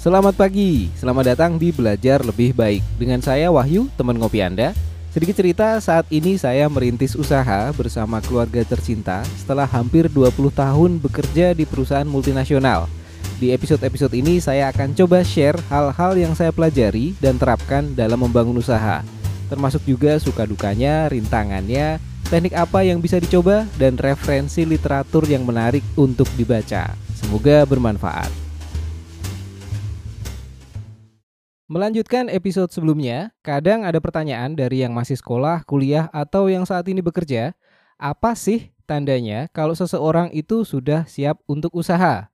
Selamat pagi, selamat datang di Belajar Lebih Baik. Dengan saya Wahyu, teman ngopi Anda. Sedikit cerita, saat ini saya merintis usaha bersama keluarga tercinta Setelah hampir 20 tahun bekerja di perusahaan multinasional. Di episode-episode ini saya akan coba share hal-hal yang saya pelajari dan terapkan dalam membangun usaha. Termasuk juga suka dukanya, rintangannya, teknik apa yang bisa dicoba, dan referensi literatur yang menarik untuk dibaca. Semoga bermanfaat Melanjutkan episode sebelumnya, kadang ada pertanyaan dari yang masih sekolah, kuliah, atau yang saat ini bekerja, apa sih tandanya kalau seseorang itu sudah siap untuk usaha?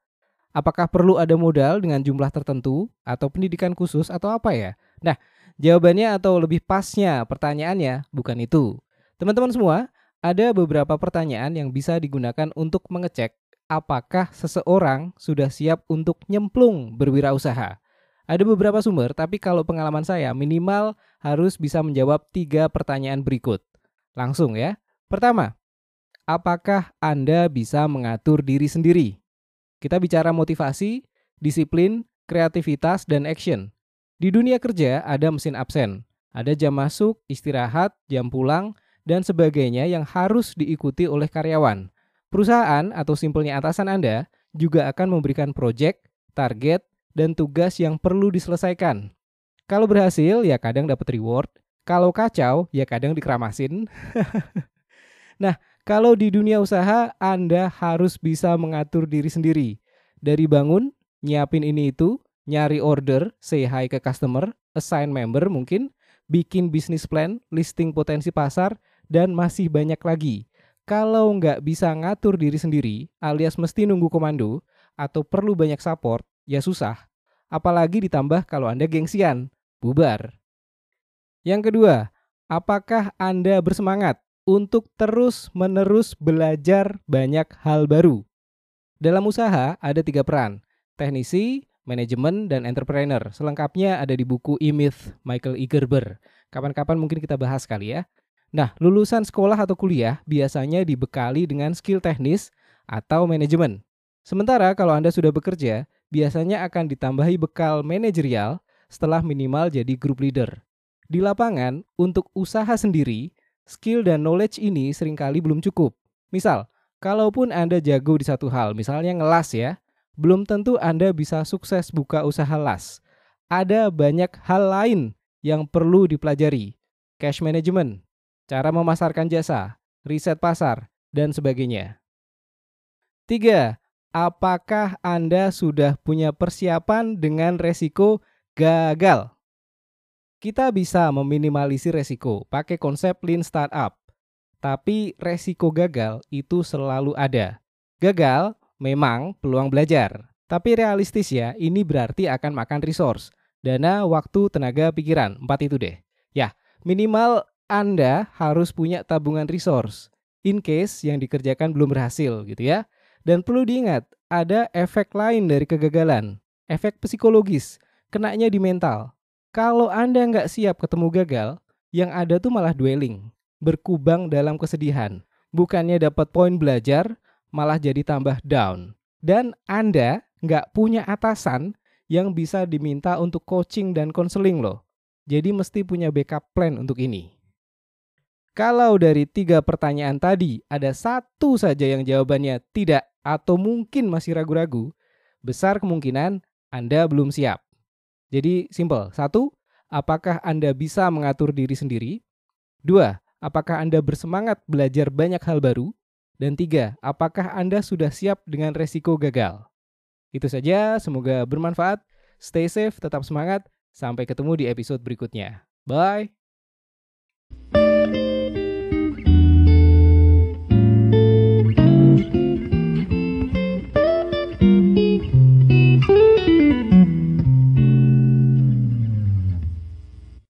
Apakah perlu ada modal dengan jumlah tertentu atau pendidikan khusus atau apa ya? Nah, jawabannya atau lebih pasnya pertanyaannya bukan itu. Teman-teman semua, ada beberapa pertanyaan yang bisa digunakan untuk mengecek apakah seseorang sudah siap untuk nyemplung berwirausaha. Ada beberapa sumber, tapi kalau pengalaman saya minimal harus bisa menjawab tiga pertanyaan berikut. Langsung ya. Pertama, apakah Anda bisa mengatur diri sendiri? Kita bicara motivasi, disiplin, kreativitas, dan action. Di dunia kerja ada mesin absen, ada jam masuk, istirahat, jam pulang, dan sebagainya yang harus diikuti oleh karyawan. Perusahaan atau simpelnya atasan Anda juga akan memberikan proyek, target, dan tugas yang perlu diselesaikan. Kalau berhasil, ya kadang dapat reward. Kalau kacau, ya kadang dikeramasin. nah, kalau di dunia usaha, Anda harus bisa mengatur diri sendiri. Dari bangun, nyiapin ini itu, nyari order, say hi ke customer, assign member mungkin, bikin bisnis plan, listing potensi pasar, dan masih banyak lagi. Kalau nggak bisa ngatur diri sendiri, alias mesti nunggu komando, atau perlu banyak support, ya susah. Apalagi ditambah kalau Anda gengsian, bubar. Yang kedua, apakah Anda bersemangat untuk terus-menerus belajar banyak hal baru? Dalam usaha ada tiga peran, teknisi, manajemen, dan entrepreneur. Selengkapnya ada di buku E-Myth Michael E. Gerber. Kapan-kapan mungkin kita bahas kali ya. Nah, lulusan sekolah atau kuliah biasanya dibekali dengan skill teknis atau manajemen. Sementara kalau Anda sudah bekerja, biasanya akan ditambahi bekal manajerial setelah minimal jadi group leader. Di lapangan, untuk usaha sendiri, skill dan knowledge ini sering kali belum cukup. Misal, kalaupun Anda jago di satu hal, misalnya ngelas ya, belum tentu Anda bisa sukses buka usaha las. Ada banyak hal lain yang perlu dipelajari. Cash management, cara memasarkan jasa, riset pasar, dan sebagainya. 3 apakah Anda sudah punya persiapan dengan resiko gagal? Kita bisa meminimalisir resiko pakai konsep lean startup. Tapi resiko gagal itu selalu ada. Gagal memang peluang belajar. Tapi realistis ya, ini berarti akan makan resource. Dana, waktu, tenaga, pikiran. Empat itu deh. Ya, minimal Anda harus punya tabungan resource. In case yang dikerjakan belum berhasil gitu ya. Dan perlu diingat, ada efek lain dari kegagalan, efek psikologis, kenanya di mental. Kalau Anda nggak siap ketemu gagal, yang ada tuh malah dwelling, berkubang dalam kesedihan. Bukannya dapat poin belajar, malah jadi tambah down. Dan Anda nggak punya atasan yang bisa diminta untuk coaching dan konseling loh. Jadi mesti punya backup plan untuk ini. Kalau dari tiga pertanyaan tadi ada satu saja yang jawabannya tidak atau mungkin masih ragu-ragu, besar kemungkinan Anda belum siap. Jadi simple. Satu, apakah Anda bisa mengatur diri sendiri? Dua, apakah Anda bersemangat belajar banyak hal baru? Dan tiga, apakah Anda sudah siap dengan resiko gagal? Itu saja, semoga bermanfaat. Stay safe, tetap semangat. Sampai ketemu di episode berikutnya. Bye.